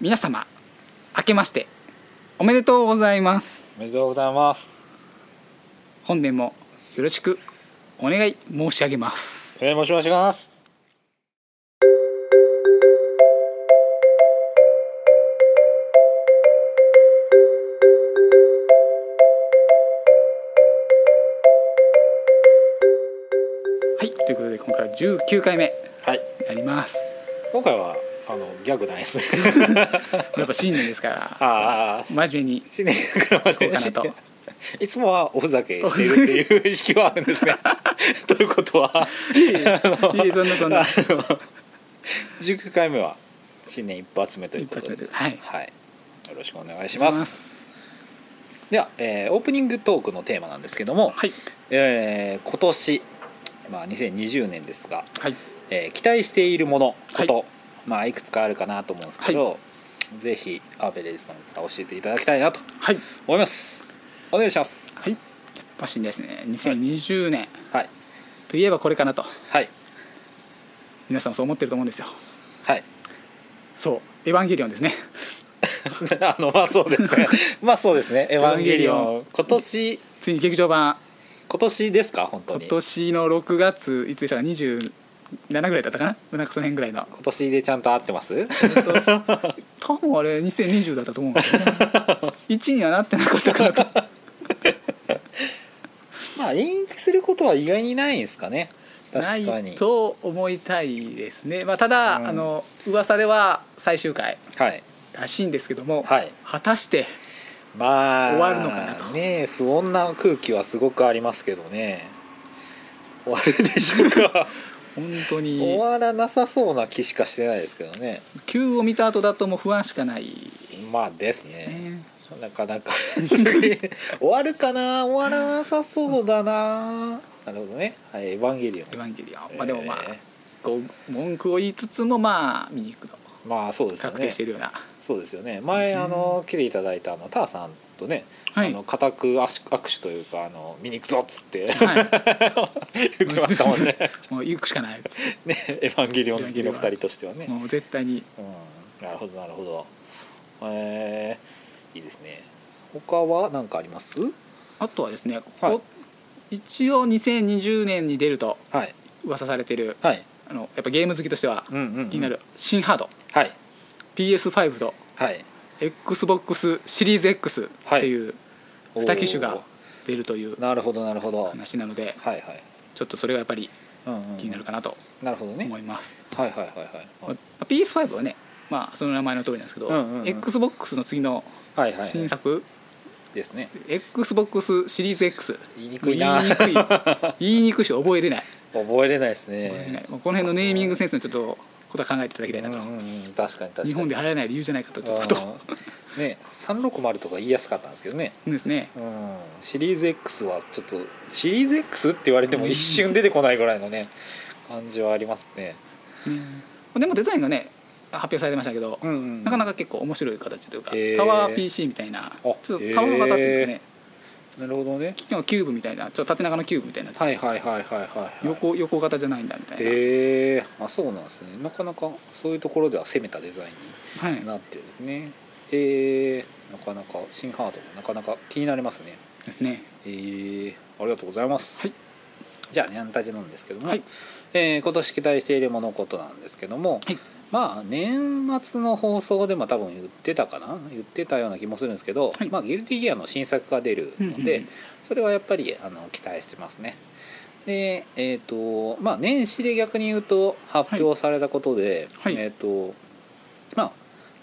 皆様明けましておめでとうございます。おめでとうございます。本年もよろしくお願い申し上げます。えー、もしもします。はいということで今回は19回目はい。になります。今回はあのギャグないですねやっぱ新年ですから。ああ真面目に。新年から真面目と。いつもはおふざけしてるっていう意識はあるんですね。ということは。いえそんなそんな。あの19回目は新年一発目という一ことで。はい。はい。よろしくお願いしします。では、えーオープニングトークのテーマなんですけども、はい。えー今年、まあ、2020年ですが、はい。えー期待しているものこと、はいまあいくつかあるかなと思うんですけど、ぜひアベレージさんから教えていただきたいなとはい。思います。お願いします。はい。やっぱしですね。2020年。はい。といえばこれかなと。はい。皆さんもそう思ってると思うんですよ。はい。そう。エヴァンゲリオンですね。あのまあそうですね。まあそうですね「エヴァンゲリオン」今年。ついに劇場版。今年ですか？本当に。今年の6月いつでしたか？27ぐらいだったかな？なんかその辺ぐらいの。今年でちゃんと合ってます？多分あれ2020だったと思うんですよね。1にはなってなかったかなと。まあ延期することは意外にないんですかね。ないと思いたいですね、まあ、ただ、うん。あの噂では最終回はい。らしいんですけども、はい。果たしてまあ終わるのかなと。ね不穏な空気はすごくありますけどね。終わるでしょうか 本当終にわらなさそうな気しかしてないですけどね。9を見た後だともう不安しかない、まあですね。ね、なかなか。終わるかな？終わらなさそうだな。なるほどね。はい「エヴァンゲリオン。エヴァンゲリオン、まあ、でもまあ、えこう文句を言いつつもまあ見に行くと。ーまあそうですよ確定ねしてるような、そうですよね。前あの来ていただいたあのターさんとね、はい。あの固く握手握手というかあの見に行くぞっつって。はい。言ってましたもんね。もう行くしかない。ですねエヴァンゲリオン好きの2人としてはね、もう絶対に。うん、なるほどなるほど。えー、いいですね。他は何かあります？あとはですね、はい。こ一応2020年に出るとはい。噂されてるはい。あのやっぱゲーム好きとしては気になる新ハード、はい。PS5 とはい XBOX シリーズ X っていうおー2機種が出るというなるほどなるほど。はい話なのではい、ちょっとそれがやっぱり気になるかなとなるほどね。思います、はいはいはいはいまあ PS5 はねまあその名前の通りなんですけど、うんうんうん。XBOX の次のはいはいはい。新作、ですね。XBOX シリーズ X 言いにくいな。いにくい。言いにくいし覚えれない。覚えれないですね。この辺のネーミングセンスのちょっとことは考えていただきたいなと、うんうんうん、確かに確かに。日本で流行らない理由じゃないかとちょっとうんね360とか言いやすかったんですけどね。ですね。うん。シリーズ X はちょっとシリーズ X って言われても一瞬出てこないぐらいのね感じはありますね。でもデザインがね発表されてましたけど、うんうんなかなか結構面白い形というか、へー。タワー PC みたいなちょっとタワー型っていうんですかねなるほどね。キューブみたいなちょっと縦長のキューブみたいな、はいはいはいはいはいはい。横横型じゃないんだみたいな、へえあそうなんですね。なかなかそういうところでは攻めたデザインはい。になってるんですね。へえなかなか新ハードもなかなか気になりますね。ですね。えー、ありがとうございます、はい。じゃあニャンタジなんですけども、はい。えー今年期待しているものことなんですけども、はいまあ年末の放送でも多分言ってたかな？言ってたような気もするんですけど、はい。まあ、ギルティギアの新作が出るので、うんうんうん。それはやっぱりあの期待してますね。でえっ、とまあ年始で逆に言うと発表されたことで、はい。えっ、とまあ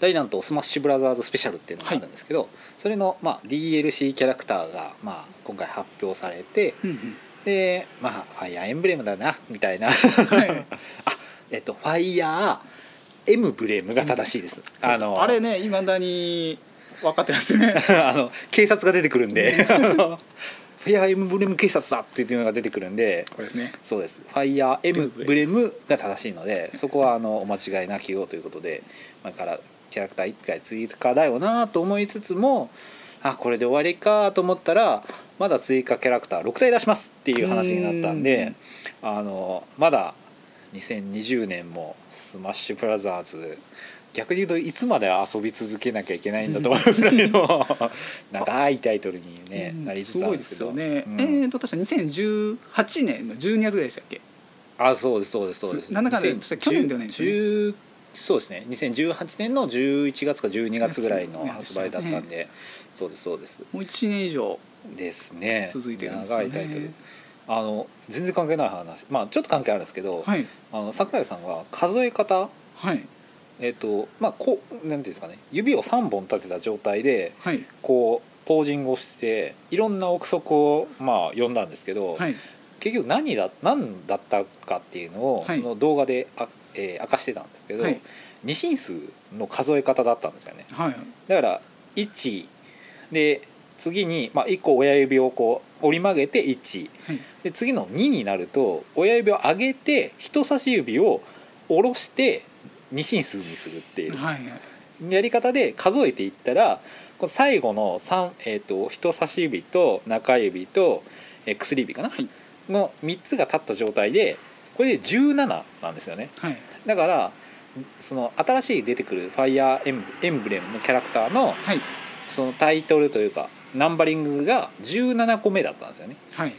大乱闘スマッシュブラザーズスペシャルっていうのがあるんですけど、それの、まあ、DLC キャラクターが、まあ、今回発表されてうんうん。でまあファイヤーエンブレムだなみたいな。はい。あえっとファイヤーエムブレムが正しいです、そうそう。あのあれねいまだに分かってないですよね。あの警察が出てくるんで。ファイヤーエムブレム警察だっていうのが出てくるんで。これですね。そうです。ファイヤーエムブレムが正しいのでそこはあのお間違いなきようにということで前からキャラクター1回追加だよなと思いつつもあこれで終わりかと思ったらまだ追加キャラクター6体出しますっていう話になったんであのまだ2020年もスマッシュブラザーズ逆に言うといつまで遊び続けなきゃいけないんだと思うぐらいの 長いタイトルに、ねうんなりつつあるんですけど。すごいですよね、うん。えーと確か2018年の12月ぐらいでしたっけ？あそうですそうですそうです。なんだかんだ確か去年ではないんですよね。10そうですね。2018年の11月か12月ぐらいのね発売だったんで、そうですそうですもう1年以上ですね。続いてるんですよね。長いタイトルあの全然関係ない話。まあちょっと関係あるんですけど、はい。あの桜井さんが数え方？はい。えっ、とまあこうなんていうんですかね。指を3本立てた状態ではい。こうポージングをしていろんな憶測をまあ読んだんですけど、はい。結局何だ何だったかっていうのをはい。その動画であ、えー明かしてたんですけど、はい。二進数の数え方だったんですよね。はい。だから1で次に、まあ、1個親指をこう折り曲げて1はい。で次の2になると親指を上げて人差し指を下ろして二進数にするっていう。はいやり方で数えていったらこの最後の3、えー、と人差し指と中指と、えー薬指かな、はい。の3つが立った状態でこれで17なんですよね。はい。だからその新しい出てくるファイヤーエンブエンブレムのキャラクターのはい。そのタイトルというかナンバリングが17個目だったんですよね。はい。っ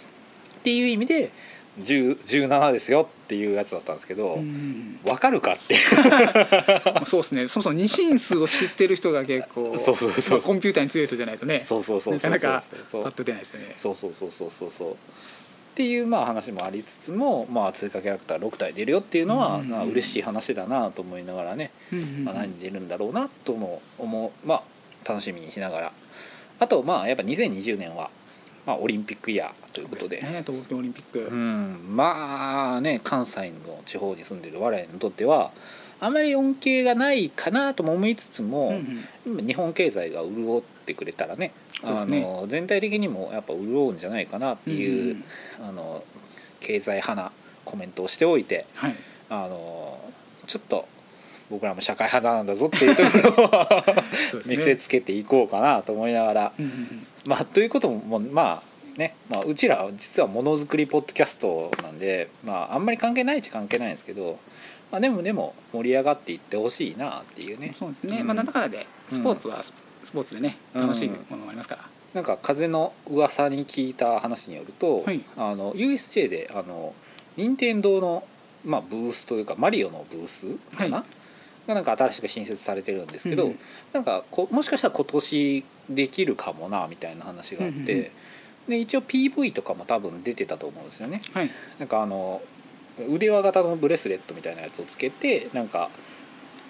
ていう意味で10 17ですよっていうやつだったんですけど、うんわかるかって。まあそうですね。そもそも二進数を知ってる人が結構 そうそうそう。まあコンピューターに強い人じゃないとね。そうそうそうそうなかなかそうパッと出ないですよね。そうそうそうそうそうそう。っていうまあ話もありつつも、まあ、追加キャラクター6体出るよっていうのは、うんまあ嬉しい話だなと思いながらね、うんうんまあ、何出るんだろうなとも思う。まあ楽しみにしながらあとまあやっぱ2020年は、まあ、オリンピックイヤーということで。ね東京オリンピック、うんまあね関西の地方に住んでる我々にとってはあまり恩恵がないかなとも思いつつも、うんうん。日本経済が潤ってくれたらねね。の全体的にもやっぱ潤うんじゃないかなっていう、んん。あの経済派なコメントをしておいてはい。あのちょっと僕らも社会派なんだぞっていうところを 見せつけていこうかなと思いながら、うんうんうん。まあということもまあね、まあ、うちらは実はものづくりポッドキャストなんで、まあ、あんまり関係ないっちゃ関係ないんですけど、まあ、でもでも盛り上がっていってほしいなっていうね。そうですね、うん。まあなんだかん。だでスポーツはスポーツでねうん。楽しいものもありますから、なんか風の噂に聞いた話によると、はい。あの USJ であの任天堂のまあブースというかマリオのブースかな、はいがなんか新しく新設されてるんですけど、うんうんなんかこもしかしたら今年できるかもなみたいな話があって、で一応 PV とかも多分出てたと思うんですよね。はい。なんかあの腕輪型のブレスレットみたいなやつをつけてなんか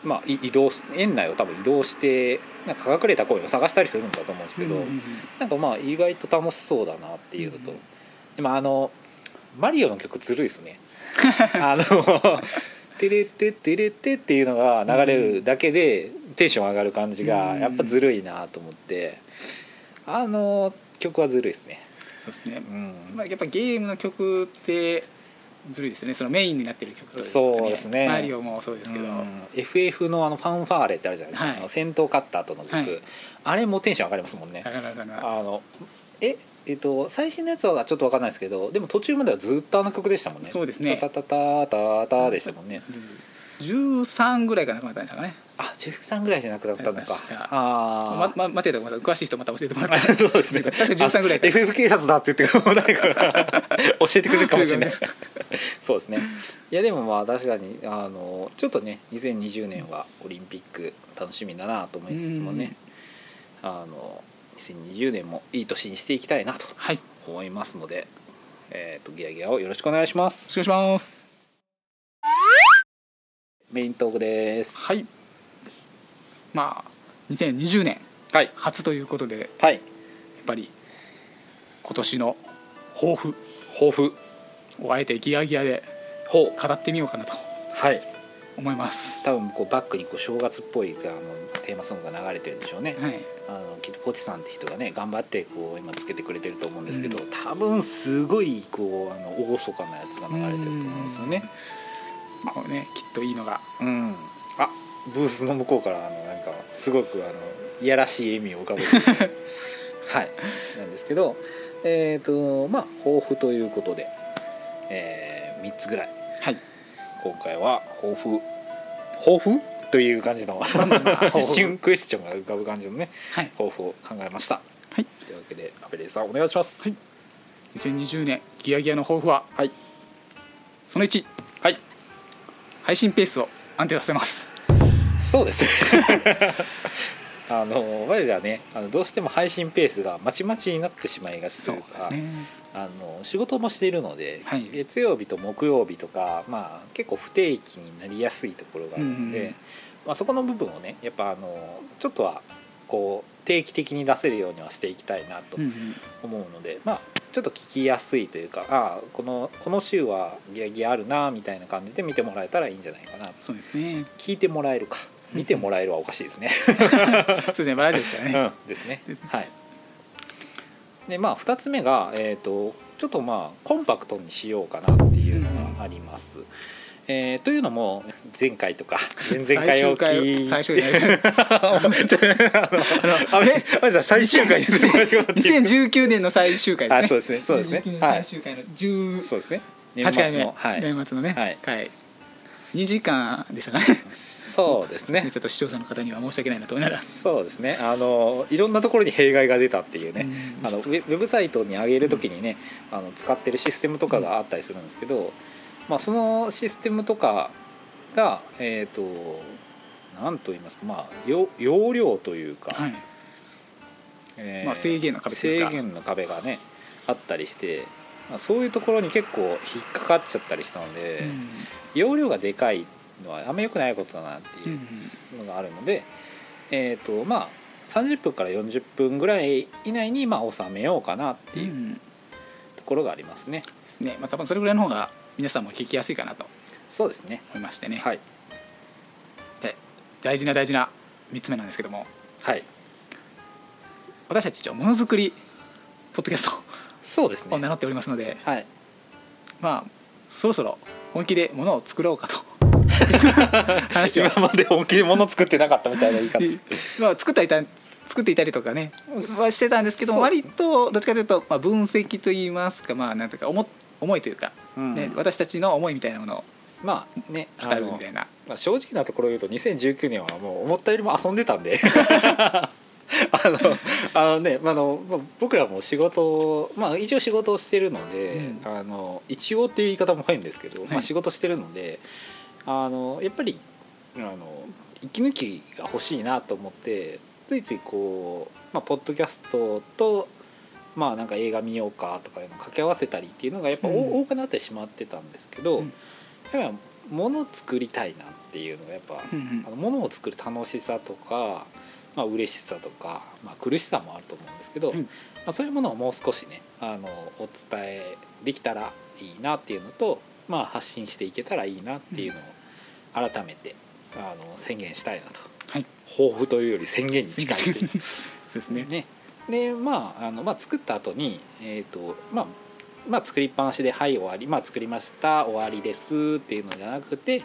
まあい移動園内を多分移動してなんか隠れたコインを探したりするんだと思うんですけど、なんかまあ意外と楽しそうだなっていうのと、うんでもあのマリオの曲ずるいですね。あの「テレテテレテ」っていうのが流れるだけでテンション上がる感じがうん。やっぱずるいなと思って。あの曲はずるいですね。そうですね、うん。まあ、やっぱゲームの曲ってずるいですよね。そのメインになってる曲といそうですね。マリオもそうですけど、うん。FF のあのファンファーレってあるじゃないですか、はい。あの戦闘勝った後の曲、はい。あれもテンション上がりますもんね。あのええっと最新のやつはちょっと分かんないですけどでも途中まではずっとあの曲でしたもんね。そうですね。タタタタタタでしたもんね。13ぐらいかなくなったんですかね。あ13ぐらいじゃなくなったのか。確か。あま、ま、間違えたまた詳しい人また教えてもらあってそうですね。確か13ぐらいあ FF 警察だって言って誰かが教えてくれるかもしれない。そうですね。いやでもまあ確かにあのちょっとね2020年はオリンピック楽しみだなと思いつつもね。あの2020年もいい年にしていきたいなと思いますので、えー、とギアギアをよろしくお願いします。ろしくお願いします。メイントークです。はい。まあ2020年はい。初ということでやっはいぱり今年の抱負抱負。をあえてギアギアで語ってみようかなと。はい思います。多分こうバックにこう正月っぽいあのテーマソングが流れてるんでしょうね、はい。あのきっとポチさんって人がね頑張ってこう今つけてくれてると思うんですけど、うん多分すごいこうあの厳かなやつが流れてると思うんですよね。まあねきっといいのが。うん、あ。ブースの向こうからあのなんかすごくあのいやらしい笑みを浮かべて はい。なんですけどえっ、とまあ抱負ということで、え3つぐらい今回は抱負。抱負？という感じの一瞬クエスチョンが浮かぶ感じのねはい。抱負を考えました。はい。というわけでアベレーさんお願いします。はい。2020年ギアギアの抱負は？はい。その1はい。配信ペースを安定させます。そうですあの我らはねあのどうしても配信ペースがまちまちになってしまいがちというかね。あの仕事もしているので、はい。月曜日と木曜日とか、まあ、結構不定期になりやすいところがあるので、うんうんまあ、そこの部分をねやっぱあのちょっとはこう定期的に出せるようにはしていきたいなとうんうん。思うので、まあちょっと聞きやすいというかああこのこの週はギアギアあるなみたいな感じで見てもらえたらいいんじゃないかなそうですね。聞いてもらえるか見てもらえるはおかしいですね。そうですねバラエティですからね、うん、ですね。はい。でまあ2つ目が、えー、とちょっとまあコンパクトにしようかなっていうのがあります。えーというのも前回とか前々回を聞い最終回最終回ですあれあれ最終回 です2019年の最終回ですね。あそうですね。そうですね。2019年はい最終回の18そうですね。年回目、年末のね、はい。回2時間でしたかね そうですね。ちょっと視聴者の方には申し訳ないなと思いながら。そうですね。あのいろんなところに弊害が出たっていうね、うん。あのウェブサイトに上げるときにね、あの使ってるシステムとかがあったりするんですけど、まあ、そのシステムとかがえっ、と何と言いますか、まあ、容容量というか、はい。えーまあ制限の壁制限の壁がねあったりして、まあ、そういうところに結構引っかかっちゃったりしたので、うん。容量がでかいのはあんま良くないことだなってういうんのがあるので、えっ、とまあ30分から40分ぐらい以内にまあ収めようかなってういうんところがありますね。ですねまあ多分それぐらいの方が皆さんも聞きやすいかなとそうですね。思いましてね、はいで大事な大事な3つ目なんですけどもはい。私たち一応ものづくりポッドキャストそうですね。を名乗っておりますので、はい。まあそろそろ本気でものを作ろうかと話を今まで本気で物作ってなかったみたいな言い方。です。まあ、作っていた作っていたりとかねはしてたんですけど割とどっちかというと、まあ、分析といいますかまあなんていうか思思いというか、うん。ね、私たちの思いみたいなものをまあね、語るみたいな。まあ、正直なところ言うと2019年はもう思ったよりも遊んでたんで。あのあのね、まああのまあ僕らも仕事をまあ一応仕事をしてるので、うん。あの一応っていう言い方も変ですけど、まあ、はい仕事してるのであのやっぱりあの息抜きが欲しいなと思ってついついこう、まあ、ポッドキャストとまあなんか映画見ようかとかいうのを掛け合わせたりっていうのがやっぱ、うん。多くなってしまってたんですけど、うん。やっぱ物作りたいなっていうのがやっぱ、うんうん。あの物を作る楽しさとか、まあ嬉しさとか、まあ、苦しさもあると思うんですけど、うん。まあ、そういうものをもう少しねあのお伝えできたらいいなっていうのと、まあ、発信していけたらいいなっていうのを改めてあの宣言したいなと。はい。抱負というより宣言に近いいう そうですね。ね、でまああの、まあ、作った後にえっ、とまあまあ作りっぱなしで「はい終わり」まあ作りました終わりですっていうのじゃなくて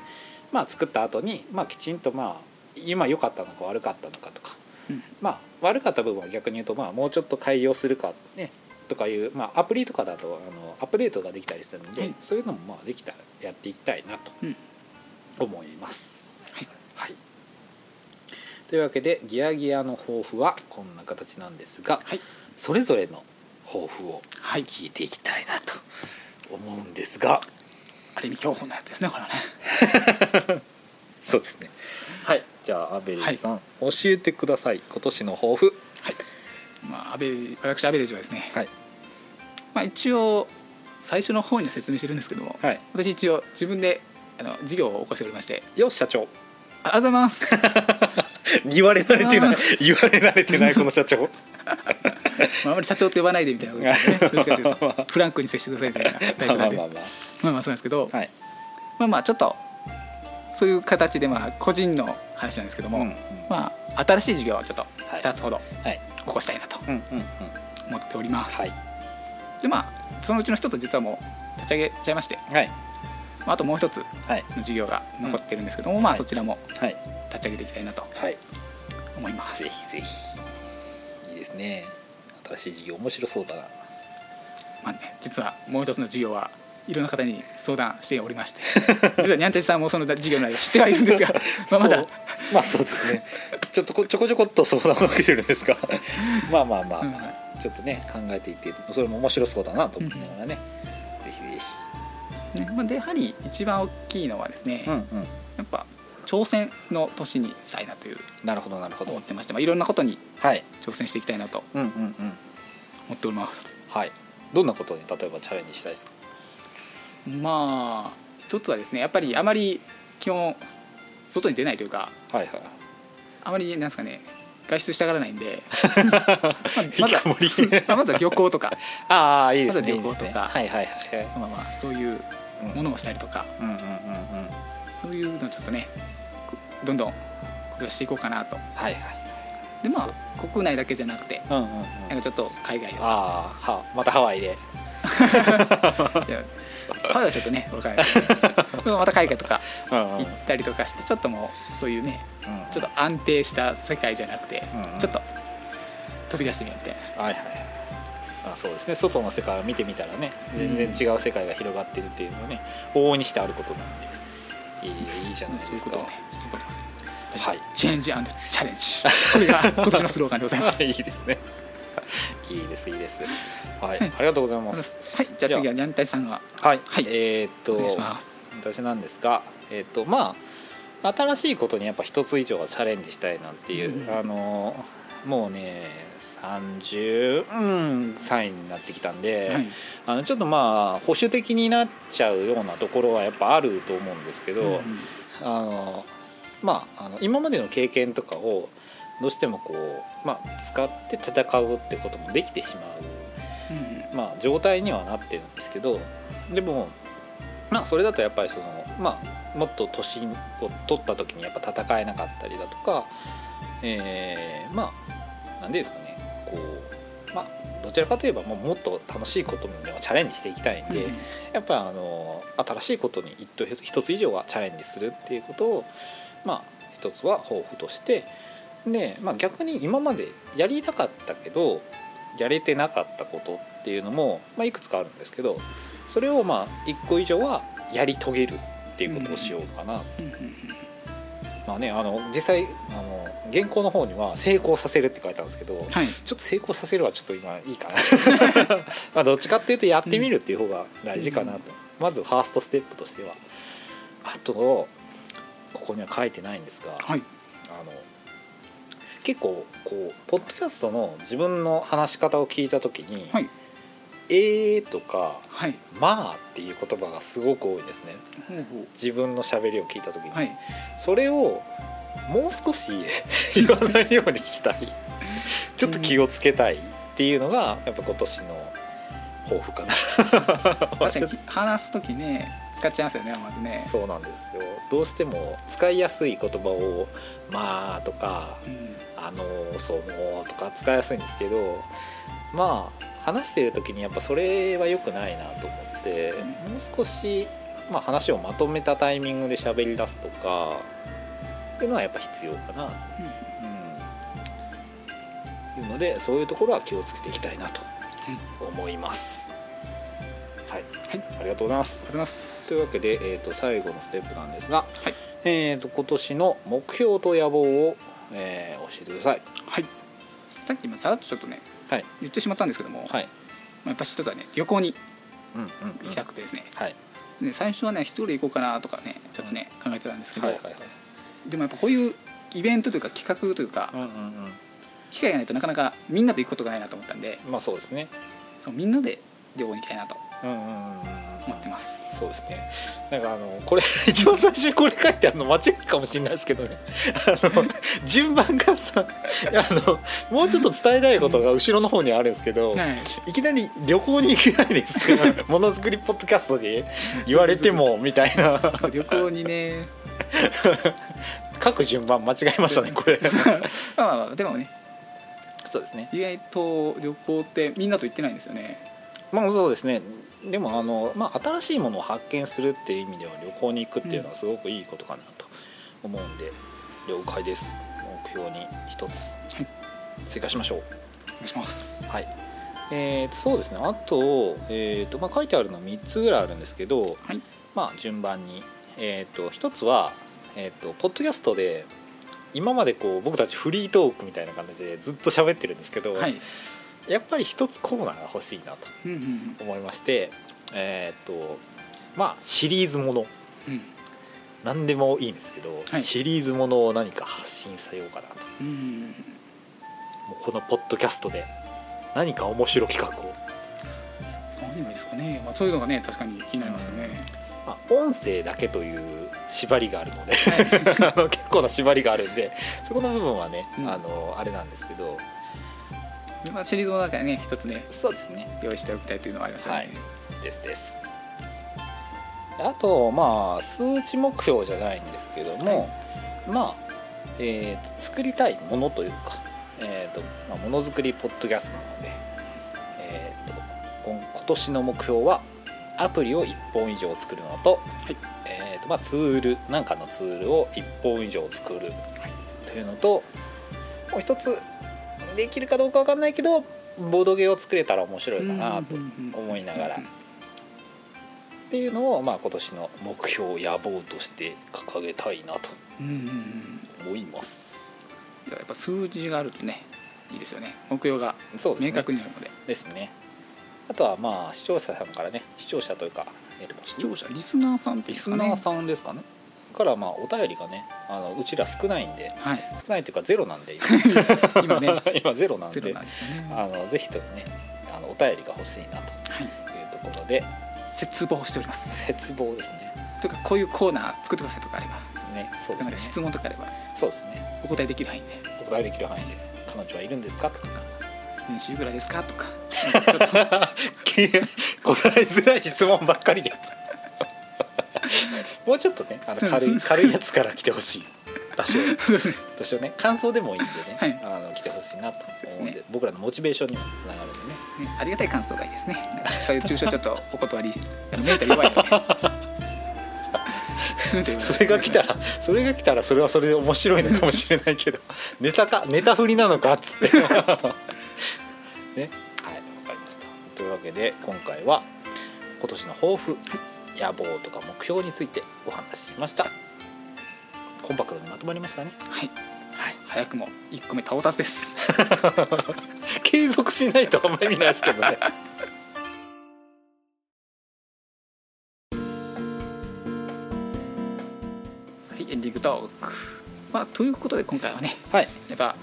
まあ作った後にまあきちんとまあ今良かったのか悪かったのかとか、うん。まあ悪かった部分は逆に言うとまあもうちょっと改良するかねとかいう、まあ、アプリとかだとあのアップデートができたりするので、はい。そういうのもまあできたらやっていきたいなと。うん思います。はい。はい、というわけでギアギアの抱負はこんな形なんですが、はい。それぞれの抱負をはい。聞いていきたいなと思うんですが、ある意味競歩のやつですねこれはね。そうですね。はい。じゃあアベレさん、教えてください。今年の抱負。まあアベレ私アベレージはですね、はい。まあ、一応最初の方には説明してるんですけどもはい。私一応自分であの事業を起こしておりまして。よっ社長ありがとうござ います。言われ慣れてない。言われ慣れてないこの社長。まああまり社長って呼ばないでみたいなことですね。どっちかというと。フランクに接してくださいみたいなタイプなんで。まあまあそうなんですけど、あはい。まあまあちょっとそういう形でまあ個人の話なんですけども、うんうん。まあ新しい事業をちょっとはい。2つほどはい。起こしたいなと思っております、はい。でまあそのうちの一つ実はもう立ち上げちゃいまして、はい。まあ、あともう一つはい。の事業が残ってるんですけども、まあはい。そちらもはい。立ち上げていきたいなとはい。思います。ぜひぜひ。いいですね。新しい事業面白そうだな。まあね、実はもう一つの事業はいろんな方に相談しておりまして 実はニャンテチさんもその事業内で知ってはいるんですが まあまだまあそうですね。ちょっとこちょこちょこっと相談を受けてるんですが。まあまあまあ、うんまあ、ちょっとね考えていってそれも面白そうだなと思いながらね、ぜひぜね。まあ、でやはり一番大きいのはですね、ひうんうん。やっぱ挑戦の年にしたいなというなるほどなるほど。思ってまして、まあ、いろんなことにはい。挑戦していきたいなと思っております。はい。どんなことに例えばチャレンジしたいですか？まあ一つはですねやっぱりあまり基本外に出ないというかはいはい。あまりなんですかね外出したがらないんで まずは まずは旅行とか、ああいいですね。まずは旅行とか。ね。はいはいはいはい。まあ、まあそういうものをしたりとか、うんうんうんうん。そういうのをちょっとねこどんどんことしていこうかなと。はいはいでまあ国内だけじゃなくてうんうんうん。なんかちょっと海外を。ああはまたハワイで。いやまだちょっとね分からない でもまた海外とかうんうん。行ったりとかしてちょっともうそういうねちょっと安定した世界じゃなくてうんちょっと飛び出してみようみたいな。はいはいあそうですね。外の世界を見てみたらね全然違う世界が広がってるっていうのはね往々にしてあることなんでいいいいじゃないですか。はいチェンジアンドチャレンジこれが今年のスローガンでございます。いいですね。いいですいいです。はい、はい。ありがとうございます。はい。じゃあ次はニャンタイさんが。はい、はい。えーっとお願いします。私なんですがえーっとまあ新しいことにやっぱ一つ以上はチャレンジしたいなんていう、うん。あのもうね30、うん、歳になってきたんで、はい。あのちょっとまあ保守的になっちゃうようなところはやっぱあると思うんですけど、うんあのまああの今までの経験とかをどうしてもこう、まあ、使って戦うってこともできてしまう、まあ、状態にはなってるんですけどでも、まあ、それだとやっぱりその、まあ、もっと年を取った時にやっぱ戦えなかったりだとか、えーまあなんでですかねこう、まあ、どちらかといえばもうもっと楽しいことにはチャレンジしていきたいんで。うんやっぱあの新しいことに一つ以上はチャレンジするっていうことをまあ一つは抱負としてで、まあ、逆に今までやりたかったけどやれてなかったことっていうのも、まあ、いくつかあるんですけどそれをまあ一個以上はやり遂げるっていうことをしようかな、うんうんまあねあの実際あの原稿の方には成功させるって書いてあるんですけど、はい。ちょっと成功させるはちょっと今いいかな。まあどっちかっていうとやってみるっていう方が大事かなと、まずファーストステップとしては。あとここには書いてないんですが、はい。あの結構こうポッドキャストの自分の話し方を聞いた時に「はいえー」とかはい「まあ」っていう言葉がすごく多いですね。自分の喋りを聞いた時に、うはい。それをもう少し 言わないようにしたい。ちょっと気をつけたい。っていうのがやっぱ今年の抱負かな。確かに 話す時ね使っちゃいますよねまずね。そうなんですよ。どうしても使いやすい言葉を「まあ」とかうん「あのその」とか使いやすいんですけどまあ話してる時にやっぱそれは良くないなと思ってうんもう少し、まあ、話をまとめたタイミングで喋り出すとかっていうのはやっぱ必要かな、うん、いうのでそういうところは気をつけていきたいなと思います。はい、はい。ありがとうございます。ありがとうございます。というわけで、えー、と最後のステップなんですが、はい。えー、と今年の目標と野望を、えー教えてください。はい。さっき今さらっとちょっとねはい言ってしまったんですけども、はい。まあ、やっぱ一つはね旅行にうんうん行きたくてですね、はい。で最初はね一人で行こうかなとかねちょっとね考えてたんですけど、はいはいはい。でもやっぱこういうイベントというか企画というかうんうん機会がないとなかなかみんなと行くことがないなと思ったんでうんまあそうですねそうみんなで旅行に行きたいなとうんうんうんうん思ってます、そうですね。なんかあのこれ 一番最初にこれ書いてあるの間違いかもしれないですけどね。あの順番がさあのもうちょっと伝えたいことが後ろの方にあるんですけど、はい。いきなり旅行に行けないですか。ものづくりポッドキャストで言われてもみたいな。旅行にね。書く順番間違えましたねこれ。まあまあでもね。そうですね。意外と旅行ってみんなと行ってないんですよね。まあそうですねでもあの、まあ、新しいものを発見するっていう意味では旅行に行くっていうのはすごくいいことかなと思うんで、了解です。目標に一つ。はい。追加しましょう。お願いします。はい。えーとそうですね。あと,、えーとまあ、書いてあるの3つぐらいあるんですけど、はい。まあ順番に、えー、と1つは、えー、とポッドキャストで今までこう僕たちフリートークみたいな感じでずっと喋ってるんですけど、はいやっぱり一つコーナーが欲しいなとうんうん思いましてえーっとまあシリーズもの。うん。何でもいいんですけど、はい。シリーズものを何か発信さようかなと。うんうんもうこのポッドキャストで何か面白企画を、何がいいですかね、まあ、そういうのがね確かに気になりますよね、まあ、音声だけという縛りがあるので あの結構な縛りがあるんでそこの部分はね、うん。あのあれなんですけどまあ、シリーズの中でね一つねそうですね。用意しておきたいというのはありますよね、はい。ですです。あとまあ数値目標じゃないんですけども、まあ、えーと作りたいものというか、えーとまあ、ものづくりポッドキャストなので、えー、と今今年の目標はアプリを1本以上作るのと,、えーとまあ、ツールなんかのツールを1本以上作るというのともう一つできるかどうかわかんないけどボードゲーを作れたら面白いかなと思いながら。っていうのを、まあ、今年の目標野望として掲げたいなとうんうんうん。思います。いややっぱ数字があるとねいいですよね。目標が明確になるので。ですね。あとはまあ視聴者さんからね視聴者というかえっと視聴者リスナーさんっていリスナーさんですかね。からまあお便りがねあのうちら少ないんではい。少ないというかゼロなんで今。ね。今ゼロなんで。ね。あのぜひともねあのお便りが欲しいなとはい。いうところで。切望しております。絶望ですね。というかこういうコーナー作ってくださいとかあれば。ねそうですね。質問とかあれば。そうですね。お答えできる範囲で。お答えできる範囲で。彼女はいるんですかとか。年収ぐらいですかとか。答えづらい質問ばっかりじゃん もうちょっとねあの軽い軽いやつから来てほしい。多少。そうですね。多少ね。感想でもいいんでね、はい。あの来てほしいなと思うんで。ね。僕らのモチベーションにもつながるんでね。ねありがたい感想がいいですね。そういう抽象ちょっとお断りメンタル弱いのでそれが来たらそれが来たらそれはそれで面白いのかもしれないけどネタかネタ振りなのかっつって。ね。はいわかりました。というわけで今回は今年の抱負野望とか目標についてお話ししました。コンパクトにまとまりましたね。はい。はい。早くも1個目到達です。継続しないとあんまり見ないですけどね。はいエンディングトーク。まあということで今回はねはい。やっぱ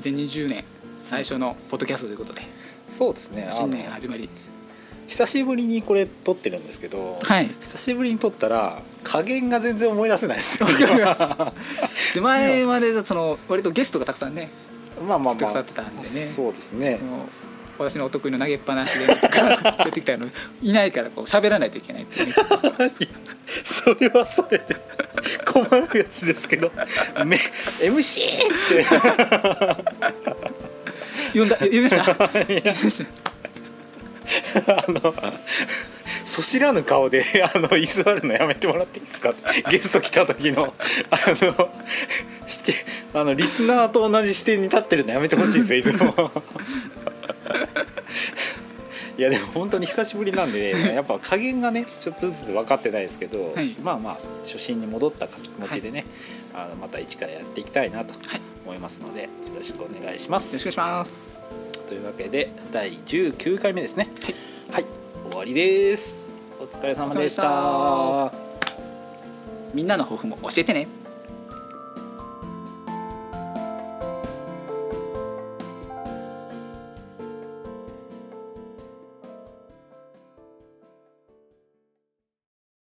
2020年最初のポッドキャストということでそうですね。あ新の年始まり久しぶりにこれ撮ってるんですけど、はい。久しぶりに撮ったら加減が全然思い出せないですよ。で 前までその割とゲストがたくさんねまあまあまあ来てくださってたんでね。そうですね。私のお得意の投げっぱなしで出てきたのいないからこう喋らないといけないってね。それはそれで困るやつですけどめ MC って。読んだ読みました？読みましたあのそ知らぬ顔で あの居座るのやめてもらっていいですか？ゲスト来た時の。あのしてあのリスナーと同じ視点に立ってるのやめてほしいですよいつも。いやでも本当に久しぶりなんで、やっぱ加減がねちょっとずつ分かってないですけど、はい。まあまあ初心に戻った気持ちでね、あのまた一からやっていきたいなとはい。思いますので、よろしくお願いします。よろしくお願いしますというわけで第19回目ですね。はい、はい、終わりです。お疲れ様でした。みんなの抱負も教えてね